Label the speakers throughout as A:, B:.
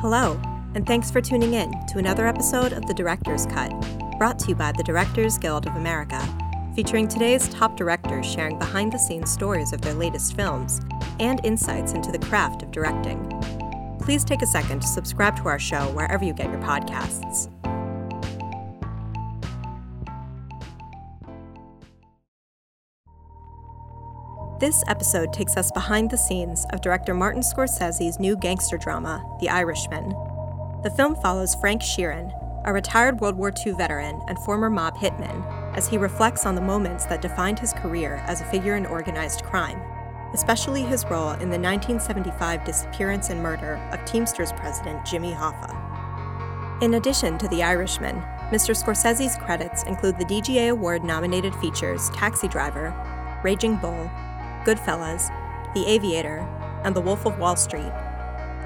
A: Hello, and thanks for tuning in to another episode of The Director's Cut, brought to you by the Directors Guild of America, featuring today's top directors sharing behind the scenes stories of their latest films and insights into the craft of directing. Please take a second to subscribe to our show wherever you get your podcasts. This episode takes us behind the scenes of director Martin Scorsese's new gangster drama, The Irishman. The film follows Frank Sheeran, a retired World War II veteran and former mob hitman, as he reflects on the moments that defined his career as a figure in organized crime, especially his role in the 1975 disappearance and murder of Teamsters president Jimmy Hoffa. In addition to The Irishman, Mr. Scorsese's credits include the DGA Award nominated features Taxi Driver, Raging Bull, Goodfellas, The Aviator, and The Wolf of Wall Street.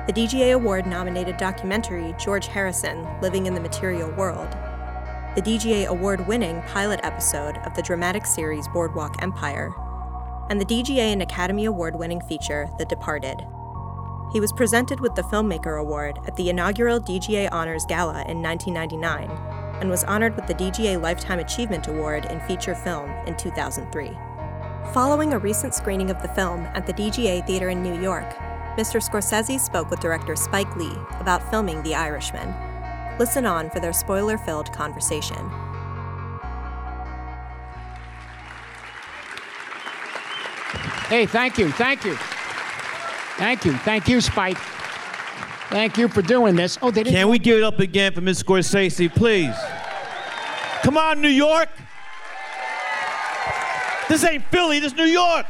A: The DGA Award nominated documentary George Harrison Living in the Material World. The DGA Award winning pilot episode of the dramatic series Boardwalk Empire. And the DGA and Academy Award winning feature The Departed. He was presented with the Filmmaker Award at the inaugural DGA Honors Gala in 1999 and was honored with the DGA Lifetime Achievement Award in Feature Film in 2003. Following a recent screening of the film at the DGA Theater in New York, Mr. Scorsese spoke with director Spike Lee about filming The Irishman. Listen on for their spoiler filled conversation.
B: Hey, thank you, thank you. Thank you, thank you, Spike. Thank you for doing this. Oh, they didn't.
C: Can we give it up again for Miss Scorsese, please? Come on, New York. This ain't Philly, this is New York.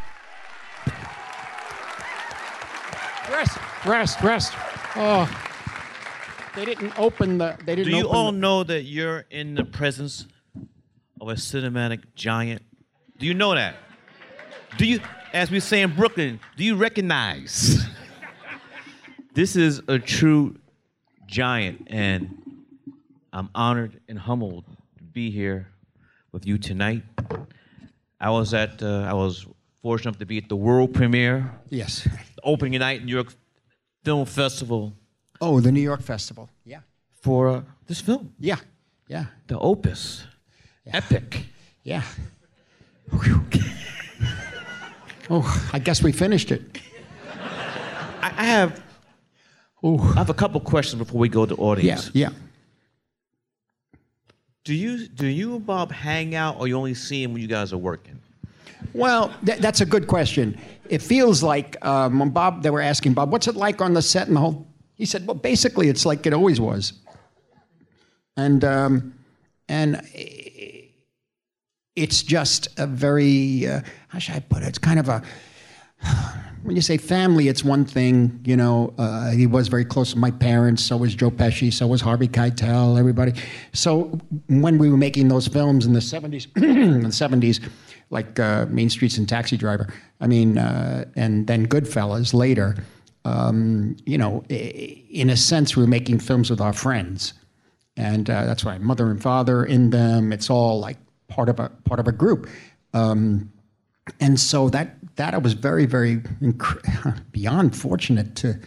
B: Rest, rest, rest. Oh, they didn't open the. They didn't.
C: Do you
B: open
C: all
B: the-
C: know that you're in the presence of a cinematic giant? Do you know that? Do you, as we say in Brooklyn, do you recognize? this is a true giant, and I'm honored and humbled to be here with you tonight. I was at, uh, I was fortunate enough to be at the world premiere,
D: Yes.
C: opening night, New York Film Festival
D: Oh, the New York Festival. Yeah.
C: for uh, this film.
D: Yeah. Yeah.
C: the opus, epic.
D: Yeah. Oh, I guess we finished it.
C: I, I have,
D: Oh.
C: I have a couple questions before we go to audience.
D: Yeah.
C: audience.
D: Yeah.
C: Do you do you and Bob hang out, or you only see him when you guys are working?
D: Well, th- that's a good question. It feels like um, when Bob, they were asking Bob, what's it like on the set and the whole. He said, well, basically, it's like it always was. And um, and it's just a very uh, how should I put it? It's kind of a when you say family, it's one thing. You know, uh, he was very close to my parents. So was Joe Pesci. So was Harvey Keitel. Everybody. So when we were making those films in the seventies, in the seventies, like uh, Mean Streets and Taxi Driver. I mean, uh, and then Goodfellas later. Um, you know, in a sense, we were making films with our friends, and uh, that's why mother and father in them. It's all like part of a part of a group. Um, and so that that I was very very inc- beyond fortunate to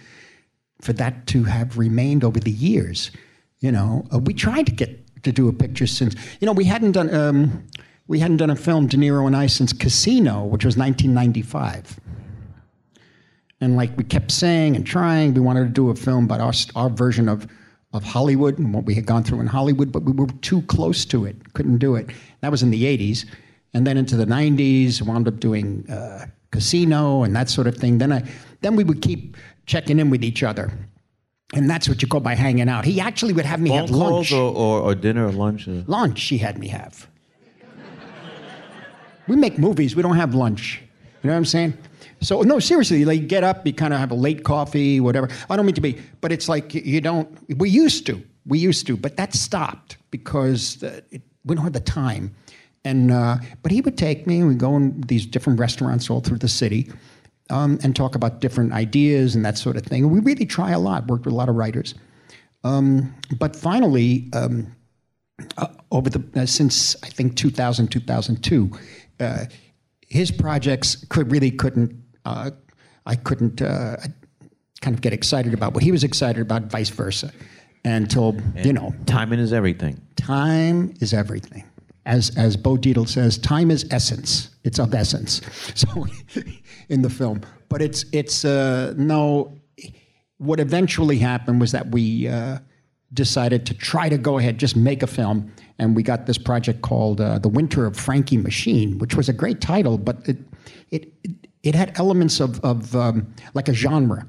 D: for that to have remained over the years. You know, uh, we tried to get to do a picture since you know we hadn't done um, we hadn't done a film De Niro and I since Casino, which was 1995. And like we kept saying and trying, we wanted to do a film about our our version of of Hollywood and what we had gone through in Hollywood, but we were too close to it, couldn't do it. That was in the 80s, and then into the 90s, wound up doing uh, Casino and that sort of thing. Then I, then we would keep checking in with each other, and that's what you call by hanging out. He actually would have me
C: Phone
D: have lunch.
C: or, or, or dinner or lunch? Or?
D: Lunch he had me have. we make movies, we don't have lunch. You know what I'm saying? So no, seriously, like get up, you kind of have a late coffee, whatever. I don't mean to be, but it's like you- you don't. We used to, we used to, but that stopped because the, it, we don't have the time. And uh, but he would take me, and we'd go in these different restaurants all through the city, um, and talk about different ideas and that sort of thing. And we really try a lot. Worked with a lot of writers. Um, but finally, um, uh, over the uh, since I think 2000 2002, uh, his projects could really couldn't uh, I couldn't uh, kind of get excited about what he was excited about, vice versa. And you know,
C: Timing is everything.
D: time is everything. As, as Bo Dietl says, time is essence. It's of essence. So, in the film, but it's it's uh, no. What eventually happened was that we uh, decided to try to go ahead, just make a film, and we got this project called uh, "The Winter of Frankie Machine," which was a great title, but it it it, had elements of of um, like a genre.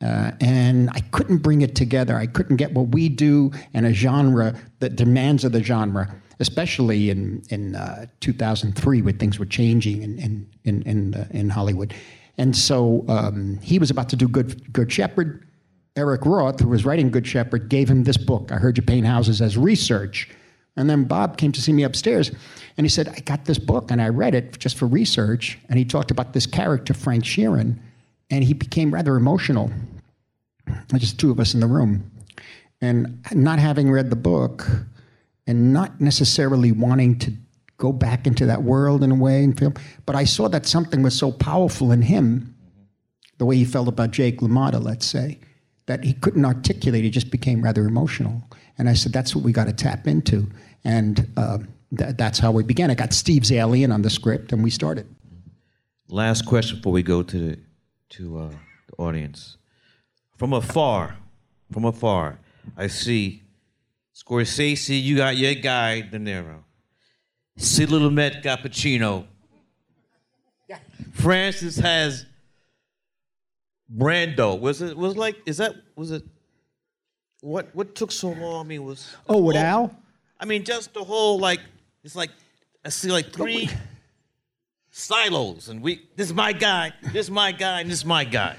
D: Uh, and I couldn't bring it together. I couldn't get what we do and a genre that demands of the genre, especially in in uh, 2003 when things were changing in in in in, uh, in Hollywood. And so um, he was about to do Good Good Shepherd. Eric Roth, who was writing Good Shepherd, gave him this book. I heard you paint houses as research. And then Bob came to see me upstairs and he said, I got this book and I read it just for research. And he talked about this character, Frank Sheeran, and he became rather emotional. Just two of us in the room. And not having read the book and not necessarily wanting to go back into that world in a way and but I saw that something was so powerful in him, the way he felt about Jake LaMotta, let's say, that he couldn't articulate. He just became rather emotional. And I said, that's what we got to tap into. And uh, th- that's how we began. I got Steve Zaillian on the script, and we started.
C: Last question before we go to the to uh, the audience. From afar, from afar, I see Scorsese. You got your guy De Niro. Sidney Lumet got Pacino. Francis has Brando. Was it was like is that was it what what took so long? I mean was
D: Oh, with Al?
C: I mean just the whole like it's like I see like three oh, silos and we this is my guy, this is my guy, and this is my guy.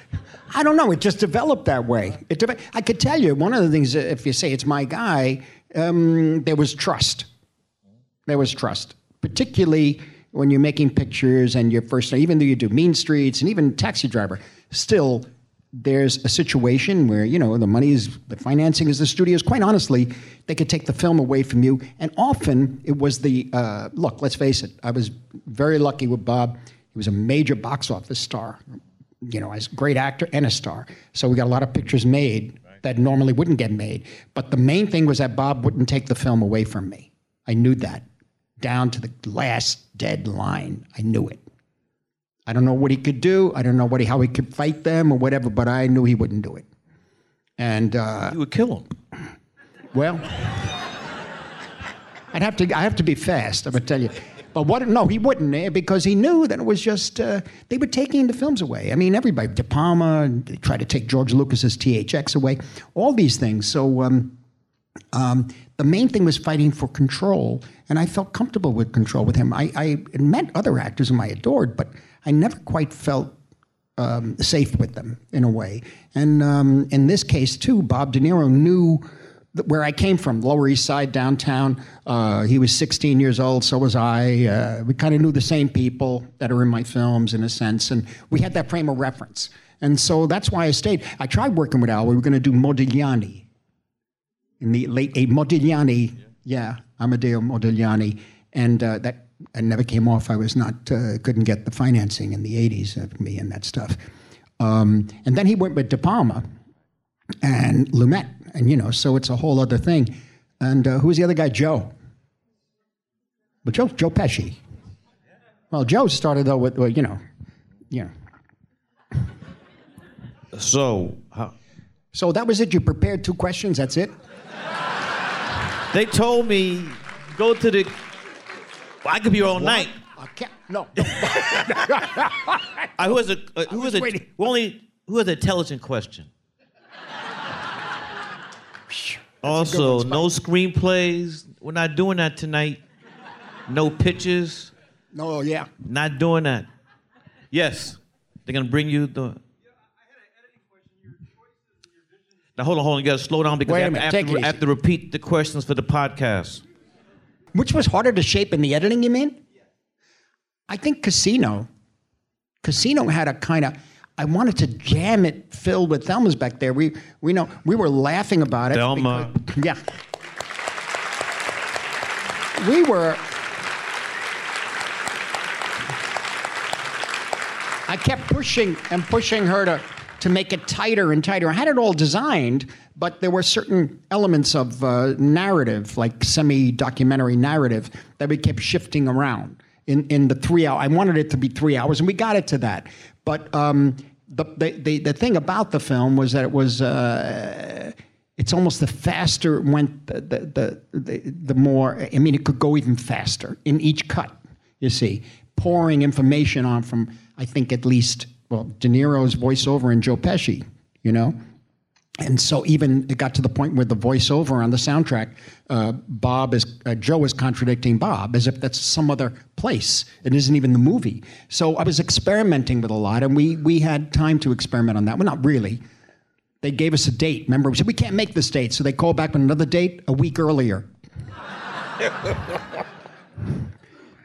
D: I don't know. It just developed that way. It deve- I could tell you one of the things. If you say it's my guy, um, there was trust. There was trust, particularly when you're making pictures and you're first. Even though you do Mean Streets and even Taxi Driver, still there's a situation where you know the money is the financing is the studios. Quite honestly, they could take the film away from you, and often it was the uh, look. Let's face it. I was very lucky with Bob. He was a major box office star you know, as a great actor and a star. So we got a lot of pictures made that normally wouldn't get made. But the main thing was that Bob wouldn't take the film away from me. I knew that down to the last dead line. I knew it. I don't know what he could do. I don't know what he, how he could fight them or whatever, but I knew he wouldn't do it. And uh,
C: You would kill him.
D: well, I'd have to. I have to be fast. I'm gonna tell you. But what? No, he wouldn't eh, because he knew that it was just uh, they were taking the films away. I mean, everybody, De Palma, they tried to take George Lucas's THX away. All these things. So um, um, the main thing was fighting for control, and I felt comfortable with control with him. I, I met other actors whom I adored, but I never quite felt um, safe with them in a way. And um, in this case, too, Bob De Niro knew where I came from, Lower East Side, downtown. Uh, he was 16 years old, so was I. Uh, we kind of knew the same people that are in my films, in a sense, and we had that frame of reference. And so that's why I stayed. I tried working with Al. We were going to do Modigliani in the late eight Modigliani, yeah, Amedeo Modigliani, and uh, that I never came off. I was not uh, couldn't get the financing in the '80s of me and that stuff. Um, and then he went with De Palma and Lumet, and you know, so it's a whole other thing. And uh, who's the other guy? Joe. But Joe, Joe Pesci. Well, Joe started though with, well, you know, you know.
C: So how,
D: So that was it. You prepared two questions. That's it.
C: they told me go to the. Well, I could be here all night.
D: I can't. No.
C: I, who has a uh, who
D: was
C: has a
D: waiting.
C: only who has an intelligent question. Also, no screenplays. We're not doing that tonight. No pictures.
D: no. Yeah.
C: Not doing that. Yes, they're gonna bring you the. Now hold on, hold on. You gotta slow down because
D: Wait
C: I have,
D: minute,
C: I have to, I have to repeat the questions for the podcast.
D: Which was harder to shape in the editing, you mean? I think Casino. Casino had a kind of. I wanted to jam it filled with Thelma's back there. We we know we were laughing about it.
C: Thelma.
D: because- yeah. We were. I kept pushing and pushing her to to make it tighter and tighter. I had it all designed, but there were certain elements of uh, narrative, like semi-documentary narrative, that we kept shifting around in, in the three hour. I wanted it to be three hours, and we got it to that. But um, the, the, the, thing about the film was that it was. Uh, it's almost the faster it went, the, the, the, the, more, I mean, it could go even faster in each cut, you see, pouring information on from, I think, at least, well, De Niro's voiceover and Joe Pesci, you know? And so even it got to the point where the voiceover on the soundtrack, uh, Bob is uh, Joe is contradicting Bob as if that's some other place. It isn't even the movie. So I was experimenting with a lot, and we we had time to experiment on that. Well, not really. They gave us a date. Remember, we said we can't make this date, so they called back with another date a week earlier.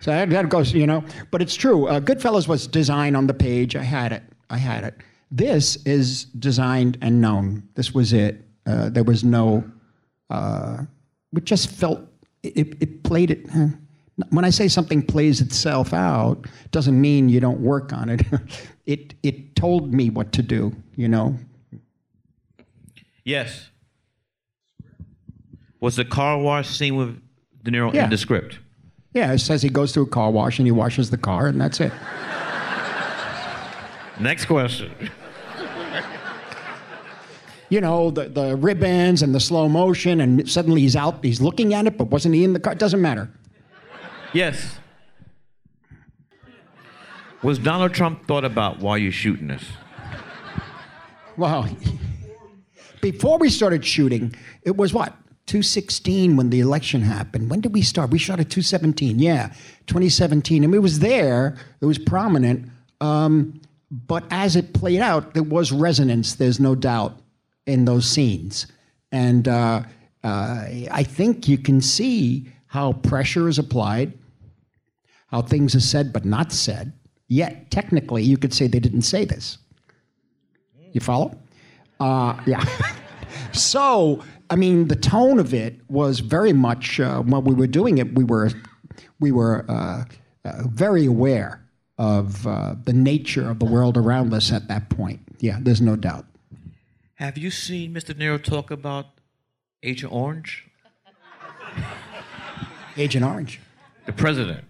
D: so that, that, goes, you know. But it's true. Uh, Goodfellas was designed on the page. I had it. I had it. This is designed and known. This was it. Uh, there was no. Uh, it just felt. It, it played it. When I say something plays itself out, doesn't mean you don't work on it. it it told me what to do. You know.
C: Yes. Was the car wash scene with De Niro
D: Yeah.
C: in the script?
D: Yeah, it says he goes to a car wash and he washes the car, and that's it.
C: Next question.
D: You know, the, the ribbons and the slow motion, and suddenly he's out, he's looking at it, but wasn't he in the car? It doesn't matter.
C: Yes. Was Donald Trump thought about while you're shooting this?
D: Well, before we started shooting, it was what? 216 when the election happened. When did we start? We started 217. Yeah, 2017. And it was there, it was prominent. Um, but as it played out, there was resonance, there's no doubt, in those scenes. And uh, uh, I think you can see how pressure is applied, how things are said but not said. Yet, technically, you could say they didn't say this. You follow? Uh, yeah. so, I mean, the tone of it was very much uh, when we were doing it. We were, we were uh, uh, very aware of the nature of the world around us at that point. Yeah, there's no doubt.
C: Have you seen Mr. Nero talk about Agent Orange?
D: Agent Orange.
C: The president.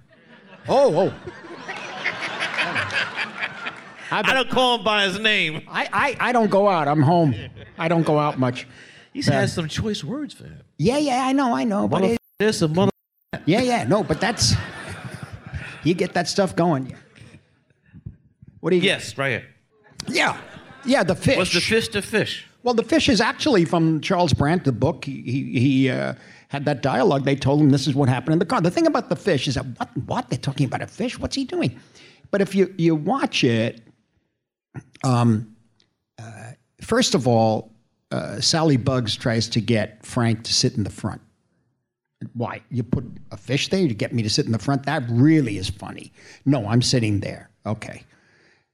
D: Oh, oh.
C: I don't call him by his name.
D: I, I, I don't go out. I'm home. I don't go out much.
C: He's had some choice words for him.
D: Yeah, yeah, I know, I know. But
C: Mother
D: it,
C: this a mother.
D: yeah, yeah, no, but that's you get that stuff going. What do you?
C: Yes, right here.
D: Yeah, yeah. The fish.
C: Was the fish the fish?
D: Well, the fish is actually from Charles Brandt, the book. He, he, he uh, had that dialogue. They told him this is what happened in the car. The thing about the fish is that what? What? They're talking about a fish? What's he doing? But if you you watch it, um, uh, first of all, uh, Sally Bugs tries to get Frank to sit in the front. Why? You put a fish there to get me to sit in the front? That really is funny. No, I'm sitting there. Okay.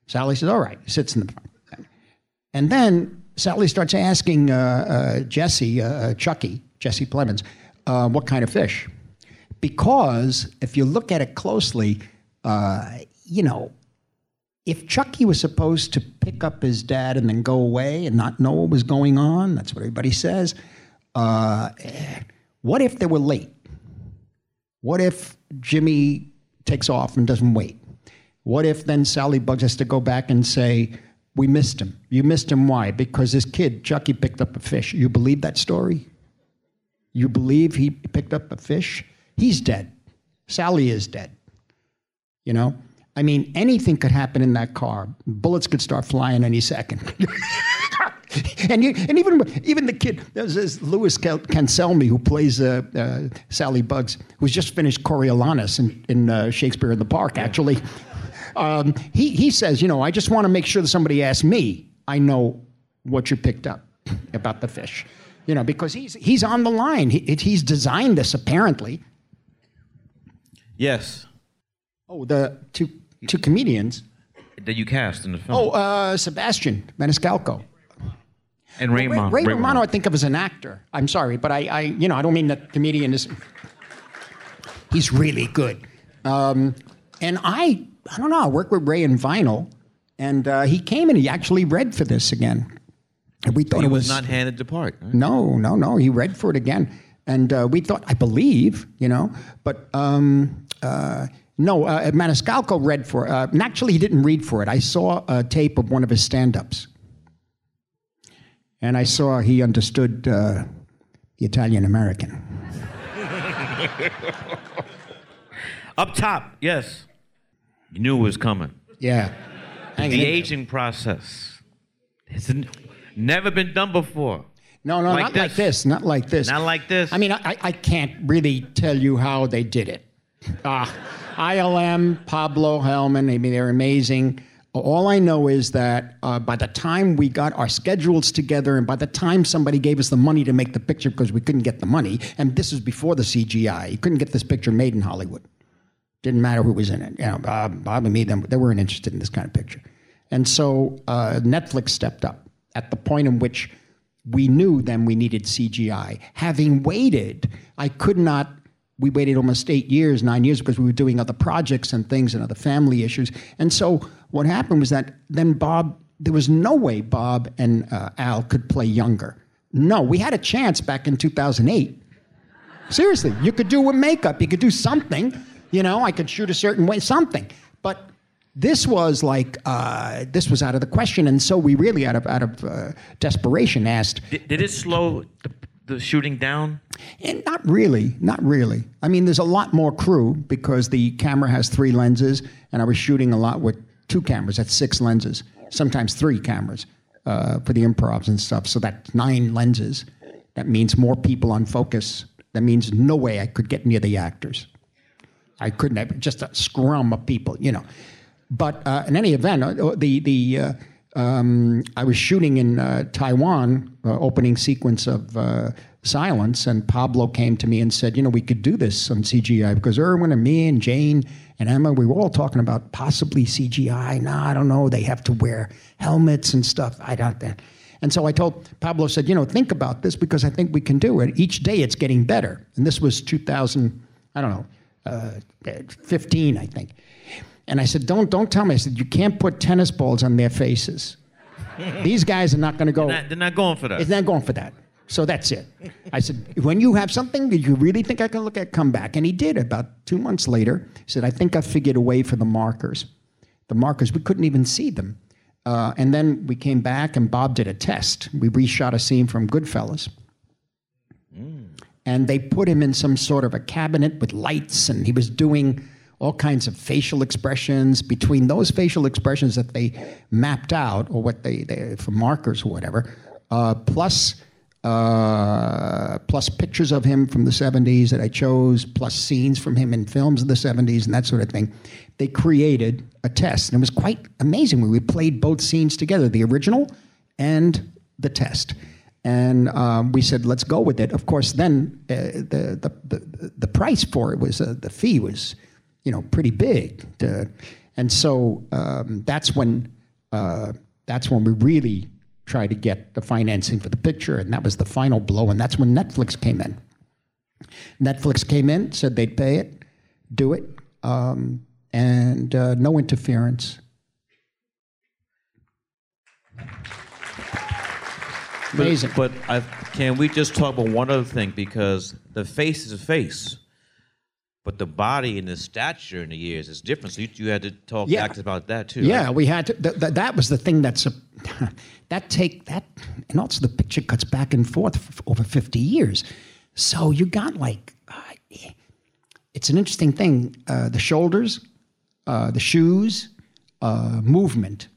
D: Sally says, all right, sits in the front. And then Sally starts asking uh, uh, Jesse, uh, Chucky, Jesse Plemons, uh, what kind of fish? Because if you look at it closely, uh, you know, if Chucky was supposed to pick up his dad and then go away and not know what was going on, that's what everybody says. Uh, what if they were late? What if Jimmy takes off and doesn't wait? What if then Sally Bugs has to go back and say, We missed him. You missed him why? Because this kid, Chucky, picked up a fish. You believe that story? You believe he picked up a fish? He's dead. Sally is dead. You know? I mean, anything could happen in that car. Bullets could start flying any second. and you, and even even the kid, there's this Louis Cancelmi who plays uh, uh, Sally Bugs, who's just finished Coriolanus in, in uh, Shakespeare in the Park, actually. Um, he, he says, you know, I just want to make sure that somebody asks me, I know what you picked up about the fish. You know, because he's, he's on the line. He, he's designed this, apparently.
C: Yes.
D: Oh, the two, two comedians.
C: That you cast in the film.
D: Oh, uh, Sebastian Maniscalco.
C: and Ray,
D: Ray, Ray
C: Ray
D: Romano, I think of as an actor. I'm sorry, but I, I you know, I don't mean that comedian is. He's really good, um, and I, I don't know. I worked with Ray in Vinyl, And uh, he came and he actually read for this again. And we thought
C: He
D: it
C: was
D: was
C: not handed the part. right?
D: no, no, no. He read for it again, and uh, we thought, I believe, you know, but um, uh, no. Uh, Maniscalco read for. Uh, and actually, he didn't read for it. I saw a tape of one of his stand-ups, and I saw he understood uh, the Italian American.
C: Up top, yes. You knew it was coming.
D: Yeah, Hanging
C: The aging process. It's never been done before.
D: No, no,
C: Like
D: not like
C: this.
D: this. Not like this.
C: Not like this.
D: I mean, I, I can't really tell you how they did it. Uh, ILM, Pablo Helman, I mean, they're amazing. All I know is that uh, by the time we got our schedules together and by the time somebody gave us the money to make the picture because we couldn't get the money, and this was before the CGI, you couldn't get this picture made in Hollywood. Didn't matter who was in it. You know, Bob, Bob and me, them, they weren't interested in this kind of picture. And so uh, Netflix stepped up at the point in which we knew then we needed CGI. Having waited, I could not. We waited almost eight years, nine years, because we were doing other projects and things and other family issues. And so what happened was that then Bob, there was no way Bob and uh, Al could play younger. No, we had a chance back in 2008. Seriously, you could do a makeup, you could do something. You know, I could shoot a certain way, something. But this was like uh, this was out of the question, and so we really, out of out of uh, desperation, asked.
C: Did, did it slow the, the shooting down?
D: And not really, not really. I mean, there's a lot more crew because the camera has three lenses, and I was shooting a lot with two cameras. That's six lenses, sometimes three cameras uh, for the improvs and stuff. So that's nine lenses. That means more people on focus. That means no way I could get near the actors. I couldn't have just a scrum of people, you know. But uh, in any event, uh, the the uh, um, I was shooting in uh, Taiwan, uh, opening sequence of uh, Silence, and Pablo came to me and said, you know, we could do this on CGI because Irwin and me and Jane and Emma, we were all talking about possibly CGI. No, I don't know. They have to wear helmets and stuff. I don't. And so I told Pablo, said, you know, think about this because I think we can do it. Each day it's getting better. And this was 2000, I don't know, 15, I think. And I said, don't, don't tell me. I said, you can't put tennis balls on their faces. These guys are not going to go.
C: Not- they're not going for that.
D: It's not going for that. So that's it. I said, when you have something that you really think I can look at, come back. And he did. About two months later, he said, I think I figured a way for the markers. The markers, we couldn't even see them. Uh, and then we came back, and Bob did a test. We reshot a scene from Goodfellas. And they put him in some sort of a cabinet with lights, and he was doing all kinds of facial expressions. Between those facial expressions that they mapped out, or what they, they for markers or whatever, uh, plus uh, plus pictures of him from the 70s that I chose, plus scenes from him in films of the 70s and that sort of thing. They created a test, and it was quite amazing. When we played both scenes together, the original and the test. And um, we said, let's go with it. Of course, then uh, the, the, the, the price for it was, uh, the fee was, you know, pretty big. To, and so um, that's when, uh, that's when we really tried to get the financing for the picture, and that was the final blow. And that's when Netflix came in. Netflix came in, said they'd pay it, do it, um, and uh, no interference. Amazing.
C: But I, can we just talk about one other thing? Because the face is a face, but the body and the stature in the years is different. So you, you had to talk
D: Yeah.
C: about that too.
D: Yeah,
C: right?
D: we had to. Th- th- that was the thing that's a, that take that, and also the picture cuts back and forth for over fifty years. So you got like, uh, it's an interesting thing. Uh, the shoulders, uh, the shoes, uh, movement,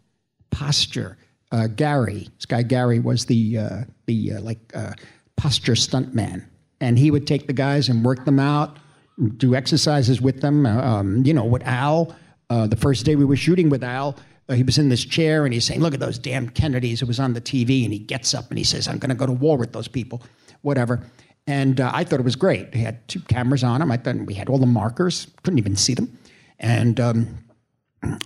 D: posture. Uh, Gary, this guy Gary was the uh, the uh, like uh, posture stunt man, and he would take the guys and work them out, do exercises with them. Um, you know, with Al, uh, the first day we were shooting with Al, uh, he was in this chair and he's saying, "Look at those damn Kennedys." It was on the TV, and he gets up and he says, "I'm going to go to war with those people," whatever. And I thought it was great. He had two cameras on him. I thought we had all the markers, couldn't even see them, and. Um,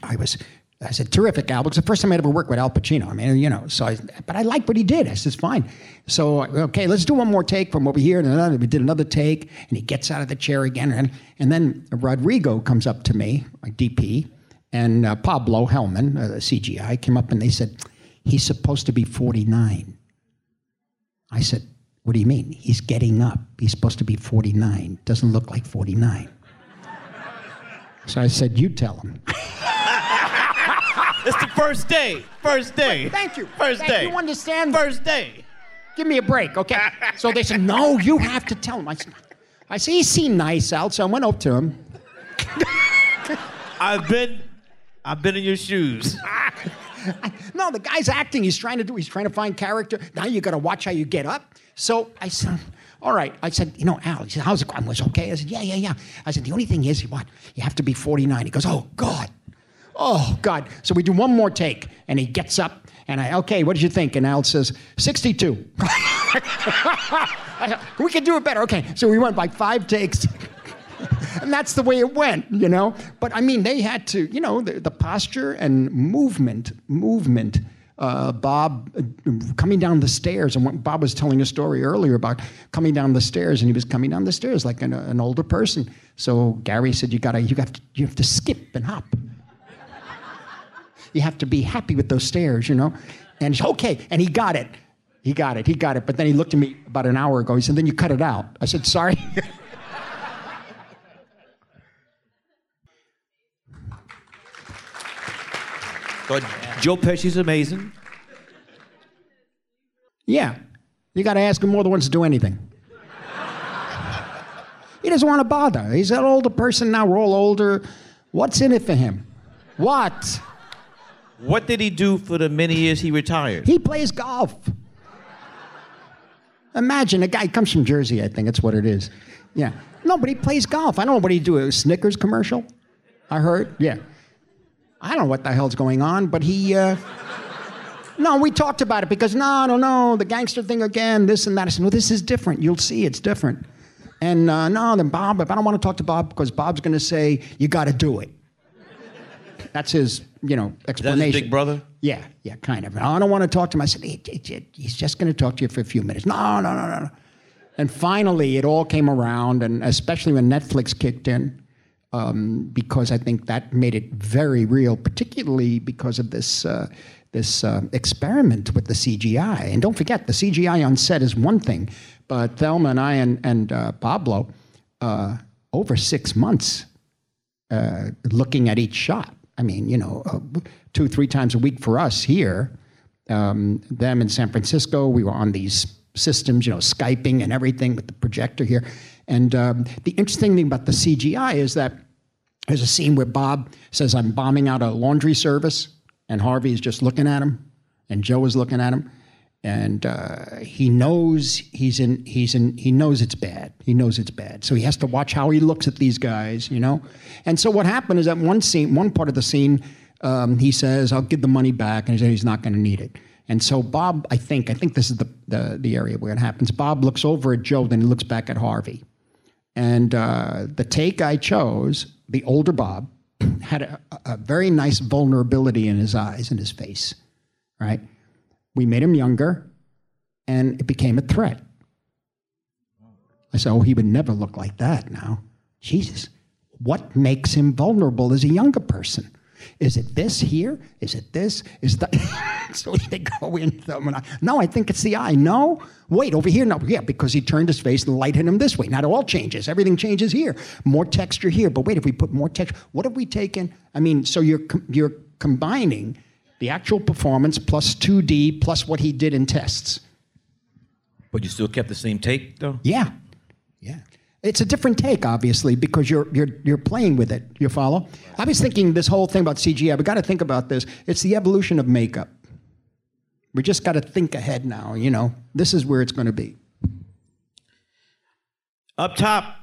D: I was, I said, terrific, Al. It's the first time I'd ever worked with Al Pacino. I mean, you know, so I, but I like what he did. I said, fine. So, okay, let's do one more take from over here. And another, we did another take, and he gets out of the chair again. And, and then Rodrigo comes up to me, my DP, And uh, Pablo Helman, uh, CGI, came up and they said, he's supposed to be 49. I said, what do you mean? He's getting up. He's supposed to be 49. Doesn't look like 49. so I said, you tell him.
C: It's the first day. First day.
D: Thank you.
C: First
D: Thank
C: day.
D: You understand?
C: First day.
D: Give me a break, okay? So they said, no, you have to tell him. I said, I said, he seemed nice out, so I went up to him.
C: I've been I've been in your shoes.
D: No, the guy's acting. He's trying to do. He's trying to find character. Now you got to watch how you get up. So I said, "All right." I said, "You know, Al." He said, "How's it going?" I was okay. I said, "Yeah, yeah, yeah." I said, "The only thing is, what? You have to be 49." He goes, "Oh God, oh God." So we do one more take, and he gets up, and I, "Okay, what did you think?" And Al says, "62." We can do it better. Okay, so we went by five takes. and that's the way it went, you know. But I mean, they had to, you know, the, the posture and movement, movement. Uh, Bob uh, coming down the stairs, and when Bob was telling a story earlier about coming down the stairs, and he was coming down the stairs like an, an older person. So Gary said, "You gotta, you got, you have to skip and hop. You have to be happy with those stairs, you know." And he said, okay, and he got it. He got it. He got it. But then he looked at me about an hour ago. He said, "Then you cut it out." I said, "Sorry."
C: But Joe Pesci's amazing.
D: Yeah. You got to ask him more than once to do anything. he doesn't want to bother. He's an older person now. We're all older. What's in it for him? What?
C: What did he do for the many years he retired?
D: He plays golf. Imagine a guy comes from Jersey, I think that's what it is. Yeah. No, but he plays golf. I don't know what he do. A Snickers commercial? I heard. Yeah. I don't know what the hell's going on, but he. Uh, no, we talked about it because no, no, no, the gangster thing again, this and that. I said, no, this is different. You'll see, it's different. And uh, no, then Bob, if I don't want to talk to Bob because Bob's going to say you got to do it. That's his, you know,
C: That's
D: explanation.
C: his big brother?
D: Yeah, yeah, kind of. I don't want to talk to him. I said, he, he- he's just going to talk to you for a few minutes. No, no, no, no, no. And finally, it all came around, and especially when Netflix kicked in, um, because I think that made it very real, particularly because of this uh, this uh, experiment with the CGI. And don't forget, the CGI on set is one thing, but Thelma and I and, and uh, Pablo, uh, over six months, uh, looking at each shot. I mean, you know, uh, two, three times a week for us here. Um, them in San Francisco, we were on these systems, you know, Skyping and everything with the projector here. And um, the interesting thing about the CGI is that there's a scene where Bob says, I'm bombing out a laundry service, and Harvey is just looking at him, and Joe is looking at him. And uh, he knows he's in. He's in. He knows it's bad. He knows it's bad. So he has to watch how he looks at these guys, you know. And so what happened is that one scene, one part of the scene, um, he says, "I'll give the money back," and he he's not going to need it. And so Bob, I think, I think this is the, the the area where it happens. Bob looks over at Joe, then he looks back at Harvey. And uh, the take I chose, the older Bob, had a, a very nice vulnerability in his eyes and his face, right? We made him younger, and it became a threat. I said, oh, he would never look like that now. Jesus, what makes him vulnerable as a younger person? Is it this here? Is it this? Is that? so they go in. them, and I- No, I think it's the eye. No, wait over here. No, yeah, because he turned his face and the light hit him this way. Not all changes. Everything changes here. More texture here. But wait, if we put more texture, what have we taken? I mean, so you're you're combining the actual performance plus 2D plus what he did in tests.
C: But you still kept the same take, though?
D: Yeah, yeah. It's a different take, obviously, because you're you're you're playing with it. You follow? I was thinking this whole thing about CGI. We got to think about this. It's the evolution of makeup. We just got to think ahead now. You know, this is where it's going to be.
C: Up top,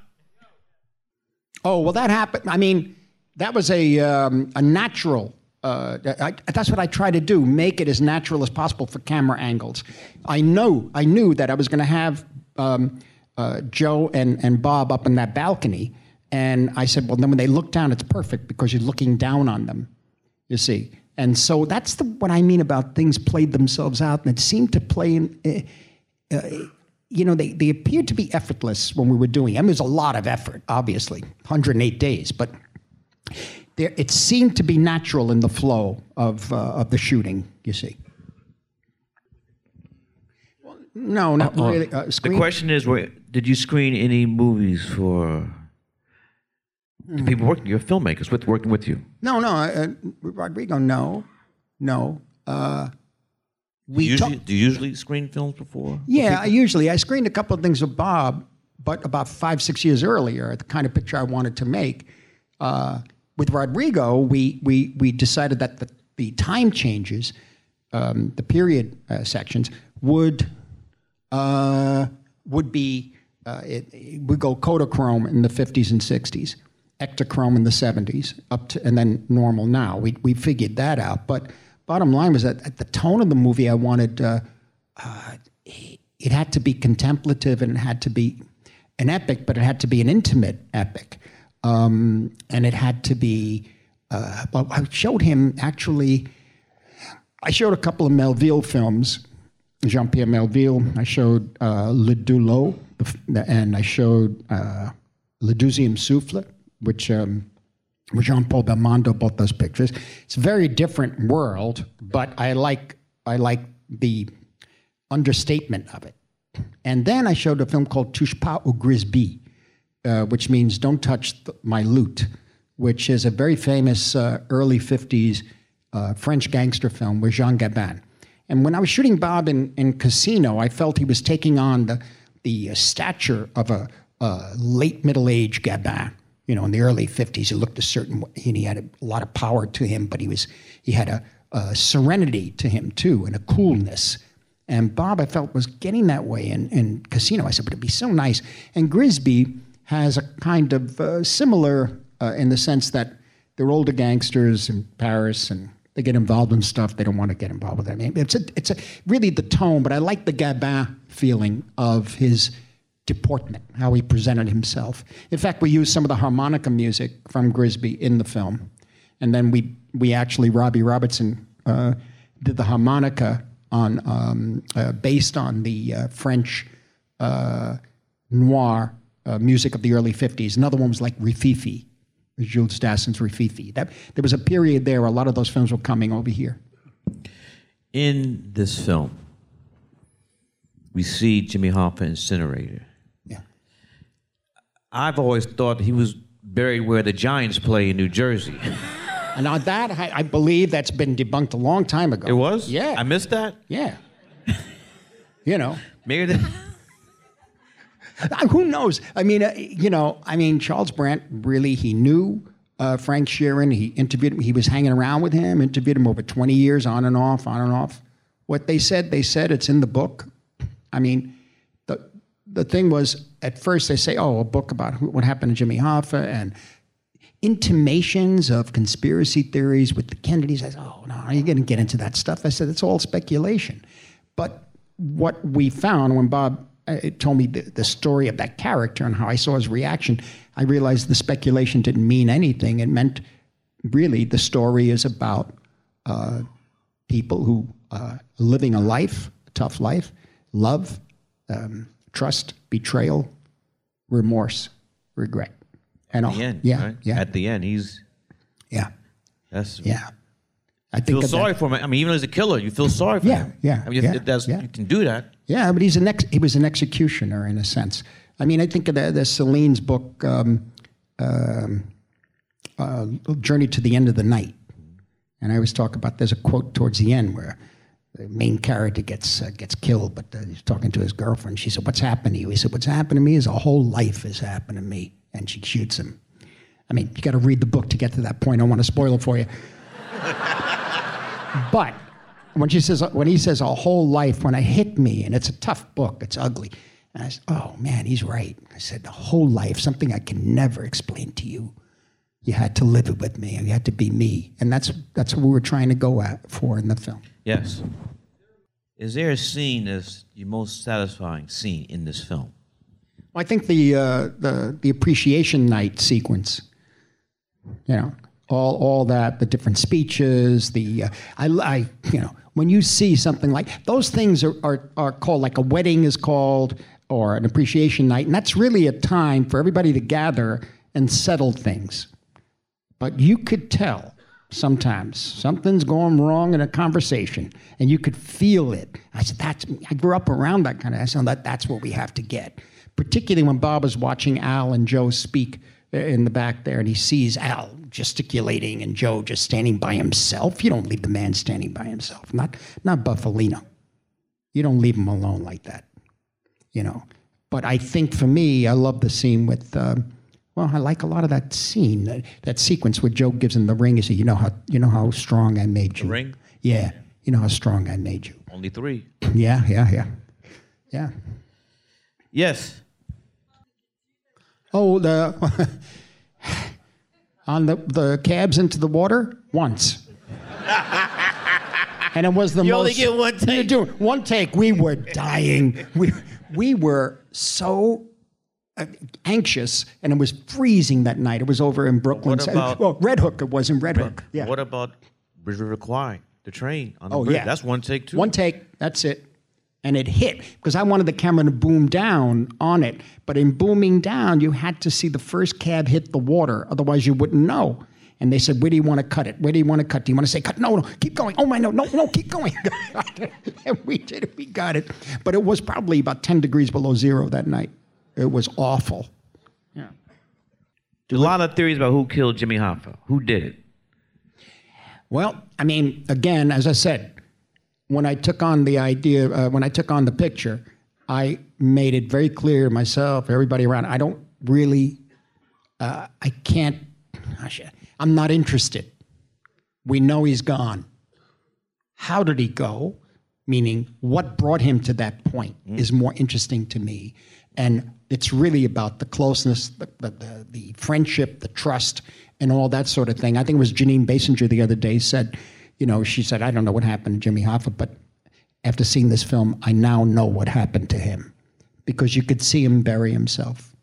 D: Oh well, that happened. I mean, that was a um, a natural. Uh, I, that's what I try to do. Make it as natural as possible for camera angles. I know. I knew that I was going to have um, uh, Joe and and Bob up in that balcony, and I said, well, then when they look down, it's perfect because you're looking down on them. You see. And so that's the, what I mean about things played themselves out, and it seemed to play in. Uh, you know, they, they appeared to be effortless when we were doing. it. I mean, there's a lot of effort, obviously, 108 days, but there, it seemed to be natural in the flow of uh, of the shooting. You see. Well, no, not
C: Oh,
D: really. Uh,
C: the question is, where, did you screen any movies for the
D: Hmm.
C: people working, your filmmakers, with working with you?
D: No, no, uh, Rodrigo. No, no. Uh, we
C: Usually,
D: talk-
C: do you usually screen films before?
D: Yeah, I usually I screened a couple of things with Bob, but about five six years earlier, the kind of picture I wanted to make. With Rodrigo, we we we decided that the, the time changes, um, the period uh, sections would uh, would be uh, it, it would go Kodachrome in the 50s and 60s, Ektachrome in the 70s, up to and then normal now. We we figured that out, but bottom line was that at the tone of the movie, I wanted uh, uh, it had to be contemplative and it had to be an epic, but it had to be an intimate epic, um, and it had to be. Uh, I showed him actually. I showed a couple of Melville films, Jean Pierre Melville. I showed uh, Le the- and I showed uh, Le Deuxième Souffle, which um, Jean Paul Belmondo, both those pictures. It's a very different world, but I like I like the understatement of it. And then I showed a film called Touchez pas au grisbi, uh, which means don't touch th- my loot, which is a very famous uh, early 50s uh, French gangster film with Jean Gabin. And when I was shooting Bob in, in Casino, I felt he was taking on the, the uh, stature of a, a late middle age Gabin. You know, in the early 50s, he looked a certain way, and he had a lot of power to him, but he, was, he had a, a serenity to him, too, and a coolness. And Bob, I felt, was getting that way in, in Casino. I said, but it'd be so nice. And Grisbi has a kind of uh, similar uh, in the sense that they're older gangsters in Paris and they get involved in stuff they don't want to get involved with. I mean, it's a, it's a, really the tone, but I like the Gabin feeling of his deportment, how he presented himself. In fact, we used some of the harmonica music from Grisbi in the film. And then we, we actually, Robbie Robertson uh, did the harmonica on, um, uh, based on the uh, French uh, noir uh, music of the early 50s. Another one was like Rififi, Jules Dassin's Rififi. That, there was a period there where a lot of those films were coming over here.
C: In this film, we see Jimmy Hoffa incinerator.
D: Yeah.
C: I've always thought he was buried where the Giants play in New Jersey.
D: And on that, I, I believe that's been debunked a long time ago.
C: It was?
D: Yeah.
C: I missed that?
D: yeah. you know,
C: Maybe that.
D: Uh, who knows? I mean, uh, you know, I mean, Charles Brandt really he knew uh, Frank Sheeran. He interviewed him. He was hanging around with him. Interviewed him over twenty years, on and off, on and off. What they said, they said. It's in the book. I mean, the the thing was at first they say, oh, a book about who, what happened to Jimmy Hoffa and intimations of conspiracy theories with the Kennedys. I said, oh no, are you're going to get into that stuff. I said it's all speculation. But what we found when Bob uh, told me the, the story of that character and how I saw his reaction, I realized the speculation didn't mean anything. It meant really the story is about uh, people who uh, living a life, a tough life, love, um, trust, betrayal, remorse, regret, and all.
C: the end.
D: yeah,
C: right?
D: yeah,
C: At the end, he's.
D: yeah,
C: That's.
D: yeah. I
C: Feel
D: think that-
C: sorry for him. I mean, even as a killer, you feel sorry for
D: Yeah,
C: him.
D: yeah,
C: I mean,
D: yeah,
C: that's,
D: yeah.
C: you can do that.
D: Yeah, but he's an ex- he was an executioner in a sense. I mean, I think of the, the Celine's book, um, um, uh, Journey to the End of the Night. And I always talk about there's a quote towards the end where the main character gets uh, gets killed, but uh, he's talking to his girlfriend. She said, "What's happened to you?" He said, "What's happened to me is a whole life has happened to me." And she shoots him. I mean, you got to read the book to get to that point. I don't want to spoil it for you. But when she says, when he says a whole life, when it hit me, and it's a tough book, it's ugly. And I said, oh man, he's right. I said, the whole life, something I can never explain to you. You had to live it with me, you had to be me, and that's that's what we were trying to go at for in the film.
C: Yes. Is there a scene that's your most satisfying scene in this film?
D: Well, I think the uh, the the appreciation night sequence, you know, all all that, the different speeches, the uh, I, I you know when you see something like those things are, are are called like a wedding is called or an appreciation night, and that's really a time for everybody to gather and settle things. but you could tell sometimes something's going wrong in a conversation, and you could feel it. I said, "That's." I grew up around that kind of. I said, "That that's what we have to get." Particularly when Bob was watching Al and Joe speak in the back there, and he sees Al gesticulating and Joe just standing by himself. You don't leave the man standing by himself. Not not Bufalino. You don't leave him alone like that. You know. But I think for me, I love the scene with. Um, well, I like a lot of that scene, that, that sequence where Joe gives him the ring. He said, "You know how you know how strong I made you."
C: ring?
D: Yeah. You know how strong I made you.
C: Only three.
D: Yeah, yeah, yeah, yeah.
C: Yes.
D: Oh, the on the the cabs into the water once. and it was the
C: You
D: most.
C: only get one take.
D: You do one take. We were dying. We we were so uh, anxious, and it was freezing that night. It was over in Brooklyn.
C: What about-
D: well, Red Hook. It was in Red Hook. Yeah.
C: What about Bridge River Kwai, the train on the
D: Oh
C: bridge?
D: yeah,
C: That's one take too.
D: One take. That's it. And it hit because I wanted the camera to boom down on it. But in booming down, you had to see the first cab hit the water. Otherwise, you wouldn't know. And they said, "Where do you want to cut it? Where do you want to cut? Do you want to say cut? No, no, keep going. Oh my, no, no, no, keep going." and we did it. We got it. But it was probably about ten degrees below zero that night. It was awful. Yeah.
C: a lot of theories about who killed Jimmy Hoffa. Who did it?
D: Well, I mean, again, as I said, when I took on the idea, uh, when I took on the picture, I made it very clear to myself, everybody around, I don't really, uh, I can't, should- I'm not interested. We know he's gone. How did he go? Meaning, what brought him to that point is more interesting to me. And it's really about the closeness, the, the, the, the friendship, the trust, and all that sort of thing. I think it was Jeanine Basinger the other day said, you know, she said, I don't know what happened to Jimmy Hoffa, but after seeing this film, I now know what happened to him because you could see him bury himself.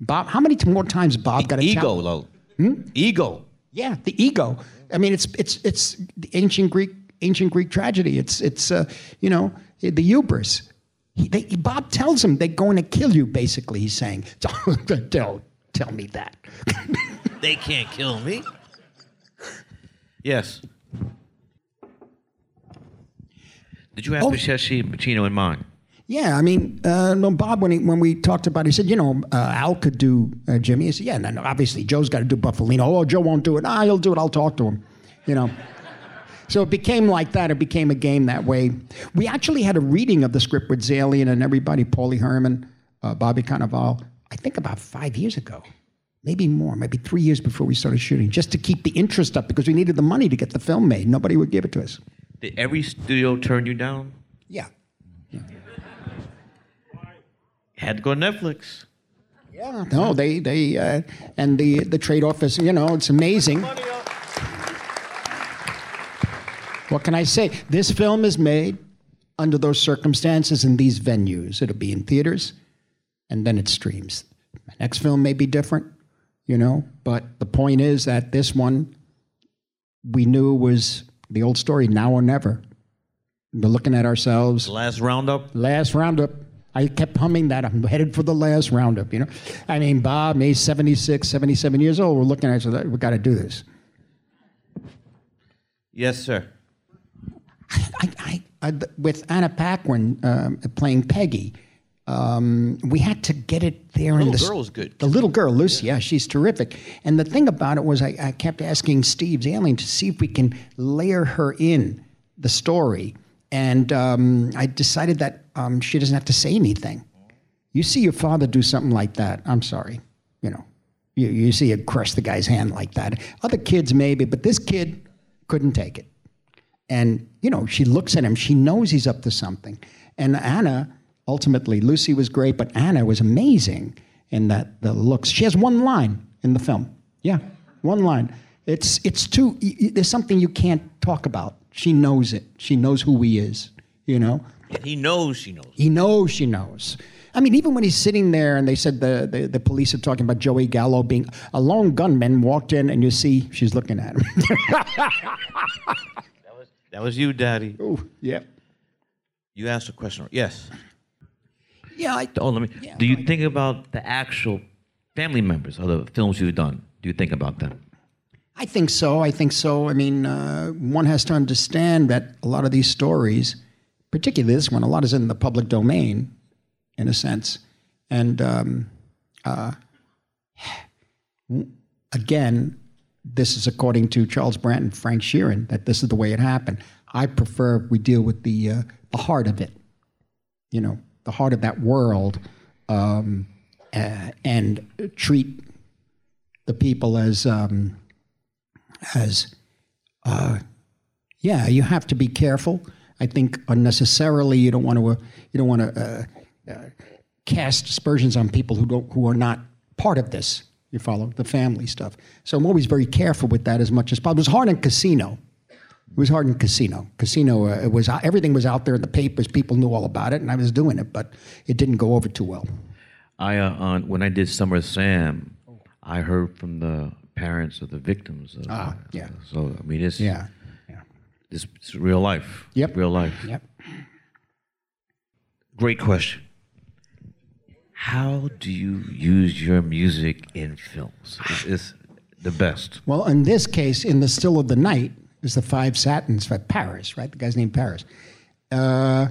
D: Bob, how many more times Bob got a
C: Ego,
D: challenge?
C: though.
D: Hmm?
C: Ego.
D: Yeah, the ego. I mean, it's it's it's the ancient Greek ancient Greek tragedy. It's it's uh, you know the hubris. He, they, Bob tells him they're going to kill you. Basically, he's saying, "Don't tell me that."
C: They can't kill me. Yes. Did you have
D: Oh.
C: Pesci and Pacino in mind?
D: Yeah, I mean, uh, no, Bob, when, he, when we talked about it, he said, you know, uh, Al could do uh, Jimmy. He said, yeah, no, no, obviously, Joe's got to do Bufalino. Oh, Joe won't do it. Ah, he'll do it. I'll talk to him, you know. so it became like that. It became a game that way. We actually had a reading of the script with Zaillian and everybody, Paulie Herman, uh, Bobby Cannavale, I think about five years ago. Maybe more, maybe three years before we started shooting, just to keep the interest up because we needed the money to get the film made. Nobody would give it to us.
C: Did every studio turn you down?
D: Yeah.
C: Had to go to Netflix.
D: Yeah, no, they they uh, and the the trade off is you know it's amazing. What can I say? This film is made under those circumstances in these venues. It'll be in theaters, and then it streams. My next film may be different, you know, but the point is that this one we knew was the old story, now or never. We're looking at ourselves
C: Last roundup.
D: last roundup. I kept humming that. I'm headed for the last roundup, you know. I mean, Bob, me, 76, 77 years old. We're looking at it, we got to do this.
C: Yes, sir.
D: I, I, I, with Anna Paquin um, playing Peggy, um, we had to get it there in
C: little
D: the
C: girl was good.
D: The little girl, Lucy, yeah. she's terrific. And the thing about it was, I, I kept asking Steve Zaillian to see if we can layer her in the story. And um, I decided that um, she doesn't have to say anything. You see your father do something like that, I'm sorry, you know. You, you see it crush the guy's hand like that. Other kids maybe, but this kid couldn't take it. And, you know, she looks at him. She knows he's up to something. And Anna, ultimately, Lucy was great, but Anna was amazing in that the looks. She has one line in the film. Yeah, one line. It's, it's too, there's something you can't talk about. She knows it. She knows who he is, you know?
C: And he knows she knows.
D: He knows she knows. I mean, even when he's sitting there and they said the, the, the police are talking about Joey Gallo being a lone gunman walked in and you see she's looking at him.
C: That was that was you, Daddy.
D: Oh, yeah.
C: You asked a question. Yes.
D: Yeah, I,
C: Oh, let me.
D: Yeah,
C: do you think about the actual family members of the films you've done? do you think about them?
D: I think so. I think so. I mean, uh, one has to understand that a lot of these stories, particularly this one, a lot is in the public domain, in a sense. And um, uh, again, this is according to Charles Brandt and Frank Sheeran, that this is the way it happened. I prefer we deal with the, uh, the heart of it, you know, the heart of that world, um, uh, and treat the people as um, as uh, yeah. You have to be careful. I think unnecessarily. You don't want to. Uh, you don't want to uh, uh, cast aspersions on people who don't who are not part of this. You follow the family stuff. So I'm always very careful with that as much as possible. It was hard in Casino. It was hard in Casino. Casino, uh, it was everything was out there in the papers. People knew all about it, and I was doing it, but it didn't go over too well.
C: I uh, on, when I did Summer Sam, I heard from the parents of the victims. Of,
D: Ah, yeah.
C: So I mean, it's
D: Yeah, yeah.
C: it's, it's real life.
D: Yep.
C: Real life.
D: Yep.
C: Great question. How do you use your music in films? It's, it's the best.
D: Well, in this case, in the still of the night, is the five satins for Paris, right? The guy's named Paris. Uh,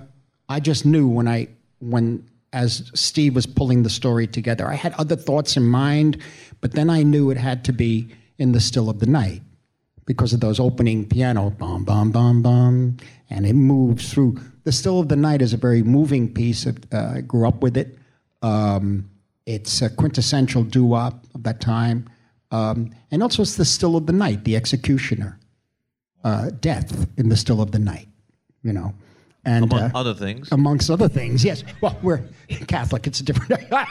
D: I just knew when I when as Steve was pulling the story together, I had other thoughts in mind, but then I knew it had to be in the still of the night because of those opening piano bum bum bum bum, and it moves through. The still of the night is a very moving piece. Of, uh, I grew up with it. Um, it's a quintessential doo-wop of that time. Um, and also, it's the still of the night, the executioner, uh, death in the still of the night, you know. And
C: Among
D: uh,
C: other things.
D: amongst other things, yes. Well, we're Catholic, it's a different. no,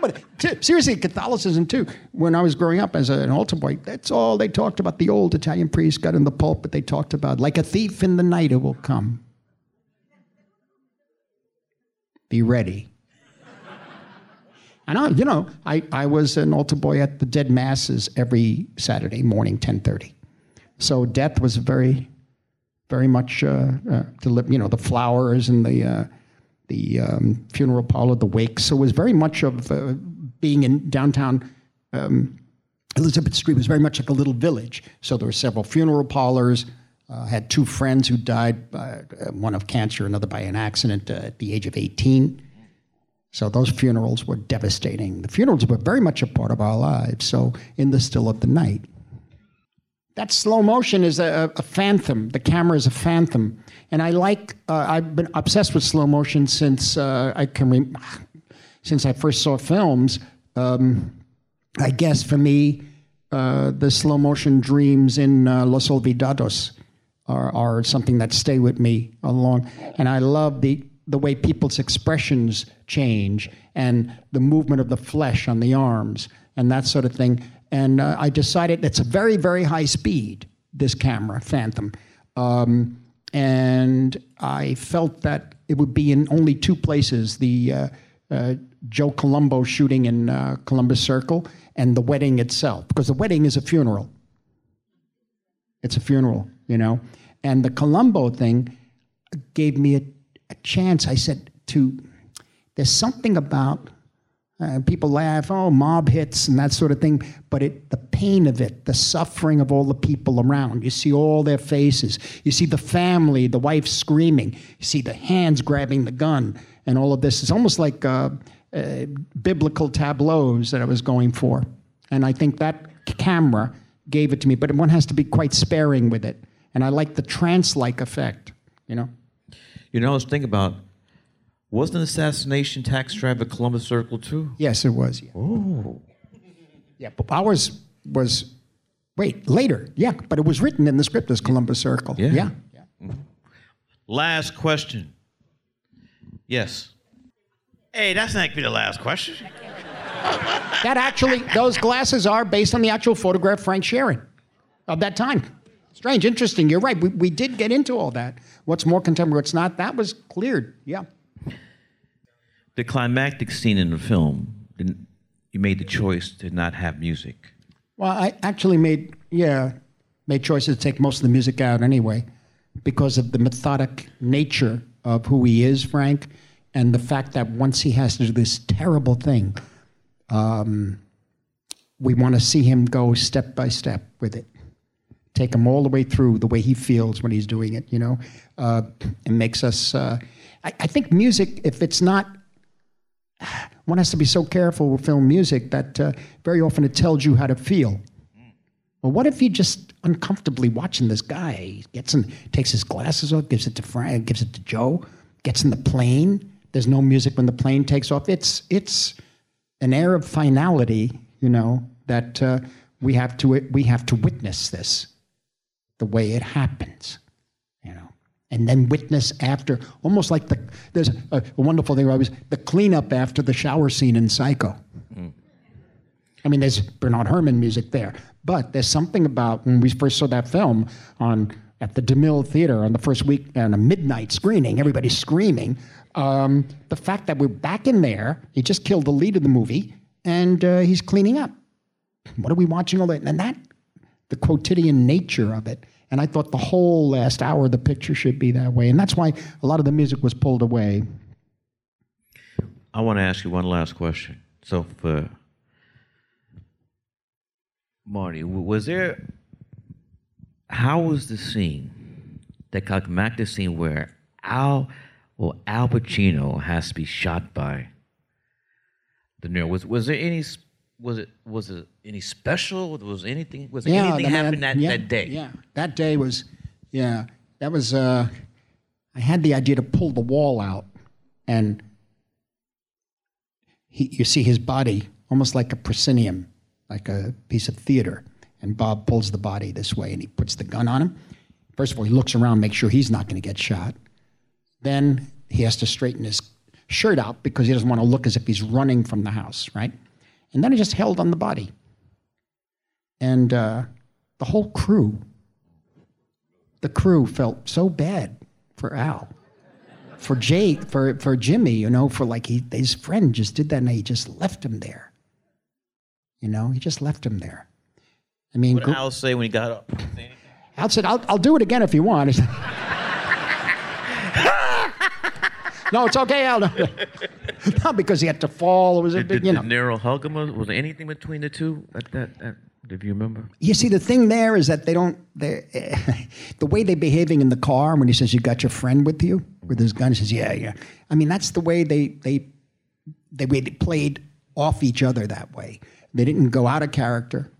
D: but t- seriously, Catholicism too. When I was growing up as an altar boy, that's all they talked about. The old Italian priest got in the pulpit, they talked about, like a thief in the night, it will come. Be ready. And I, you know, I, I was an altar boy at the dead masses every Saturday morning, 10:30. So death was very, very much, uh, uh, you know, the flowers and the uh, the um, funeral parlor, the wake. So it was very much of uh, being in downtown. Um, Elizabeth Street was very much like a little village. So there were several funeral parlors. Uh, had two friends who died, uh, one of cancer, another by an accident uh, at the age of 18. So those funerals were devastating. The funerals were very much a part of our lives. So in the still of the night, that slow motion is a, a phantom. The camera is a phantom, and I like. Uh, I've been obsessed with slow motion since uh, I can. Re- since I first saw films. Um, I guess for me, uh, the slow motion dreams in uh, Los Olvidados are, are something that stay with me along, and I love the the way people's expressions change and the movement of the flesh on the arms and that sort of thing. And uh, I decided it's a very very high speed this camera Phantom, um, and I felt that it would be in only two places: the uh, uh, Joe Colombo shooting in uh, Columbus Circle and the wedding itself, because the wedding is a funeral. It's a funeral, you know. And the Colombo thing gave me a, a chance. I said to, there's something about uh, people laugh, oh, mob hits and that sort of thing, but it, the pain of it, the suffering of all the people around. You see all their faces. You see the family, the wife screaming. You see the hands grabbing the gun and all of this. It's almost like uh, uh, biblical tableaus that I was going for. And I think that camera gave it to me, but one has to be quite sparing with it. And I like the trance like effect, you know?
C: You know, I was thinking about wasn't assassination Taxi Driver at Columbus Circle too?
D: Yes, it was. Yeah.
C: Oh.
D: Yeah, but ours was wait later. Yeah, but it was written in the script as Columbus Circle.
C: Yeah.
D: yeah. yeah.
C: Last question. Yes. Hey, that's not gonna be the last question.
D: That actually, those glasses are based on the actual photograph Frank Sheeran of that time. Strange, interesting. You're right. We, we did get into all that. What's more contemporary, what's not, that was cleared. Yeah.
C: The climactic scene in the film, you made the choice to not have music.
D: Well, I actually made, yeah, made choices to take most of the music out anyway because of the methodic nature of who he is, Frank, and the fact that once he has to do this terrible thing, um, we want to see him go step by step with it. Take him all the way through the way he feels when he's doing it, you know? Uh, it makes us, uh, I, I think music, if it's not, one has to be so careful with film music that uh, very often it tells you how to feel. Well, what if you're just uncomfortably watching this guy? He gets in, takes his glasses off, gives it to Frank, gives it to Joe, gets in the plane. There's no music when the plane takes off. It's it's an air of finality, you know, that uh, we have to we have to witness this, the way it happens, and then witness after, almost like the there's a, a wonderful thing. I was the cleanup after the shower scene in Psycho. I mean, there's Bernard Herrmann music there, but there's something about when we first saw that film on at the DeMille Theater on the first week on a midnight screening, everybody's screaming. Um, the fact that we're back in there, he just killed the lead of the movie, and uh, he's cleaning up. What are we watching all that? And that, the quotidian nature of it. And I thought the whole last hour of the picture should be that way, and that's why a lot of the music was pulled away.
C: I want to ask you one last question. So for Marty, was there? How was the scene, the climactic scene where Al or Al Pacino has to be shot by De Niro? Was was there any? Was it was it any special? Was anything? Was
D: Yeah,
C: anything
D: mean,
C: that,
D: yeah,
C: that day?
D: Yeah, that day was, yeah, that was. Uh, I had the idea to pull the wall out, and he, you see his body almost like a proscenium, like a piece of theater. And Bob pulls the body this way, and he puts the gun on him. First of all, he looks around, makes sure he's not going to get shot. Then he has to straighten his shirt out because he doesn't want to look as if he's running from the house, right? And then he just held on the body. And uh, the whole crew, the crew felt so bad for Al, for Jake, for, for Jimmy, you know, for like he, his friend just did that and he just left him there. You know, he just left him there. I mean,
C: What did Al say when he got up?
D: Al said, I'll, I'll do it again if you want. No, it's okay, Al. No, no, because he had to fall. It was a
C: Did,
D: big,
C: did,
D: you
C: did. Nero hug him? Was there anything between the two? At that, at, if you remember.
D: You see, the thing there is that they don't. They, the way they're behaving in the car when he says, "You got your friend with you," with his gun, he says, "Yeah, yeah." I mean, that's the way they they they, they played off each other that way. They didn't go out of character.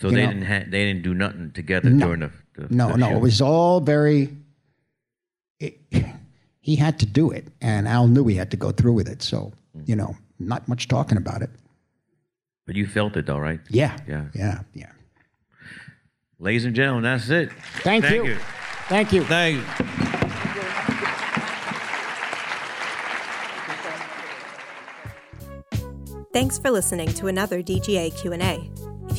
C: So they
D: know-
C: didn't ha- they didn't do nothing together
D: No.
C: during the, the
D: No,
C: the
D: no,
C: shoot?
D: it was all very. It, he had to do it, and Al knew he had to go through with it. So mm. you know, not much talking about it.
C: But you felt it though, right?
D: Yeah,
C: Yeah.
D: yeah, yeah.
C: Ladies and gentlemen, that's it.
D: Thank,
C: Thank
D: you.
C: you.
D: Thank you.
C: Thank you.
A: Thanks for listening to another DGA Q&A.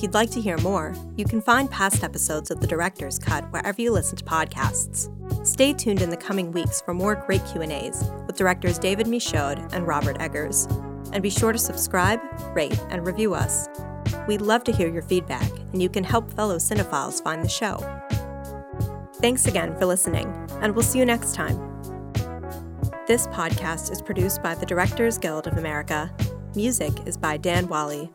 A: If you'd like to hear more, you can find past episodes of The Director's Cut wherever you listen to podcasts. Stay tuned in the coming weeks for more great Q&As with directors David Michôd and Robert Eggers. And be sure to subscribe, rate, and review us. We'd love to hear your feedback, and you can help fellow cinephiles find the show. Thanks again for listening, and we'll see you next time. This podcast is produced by the Directors Guild of America. Music is by Dan Wally.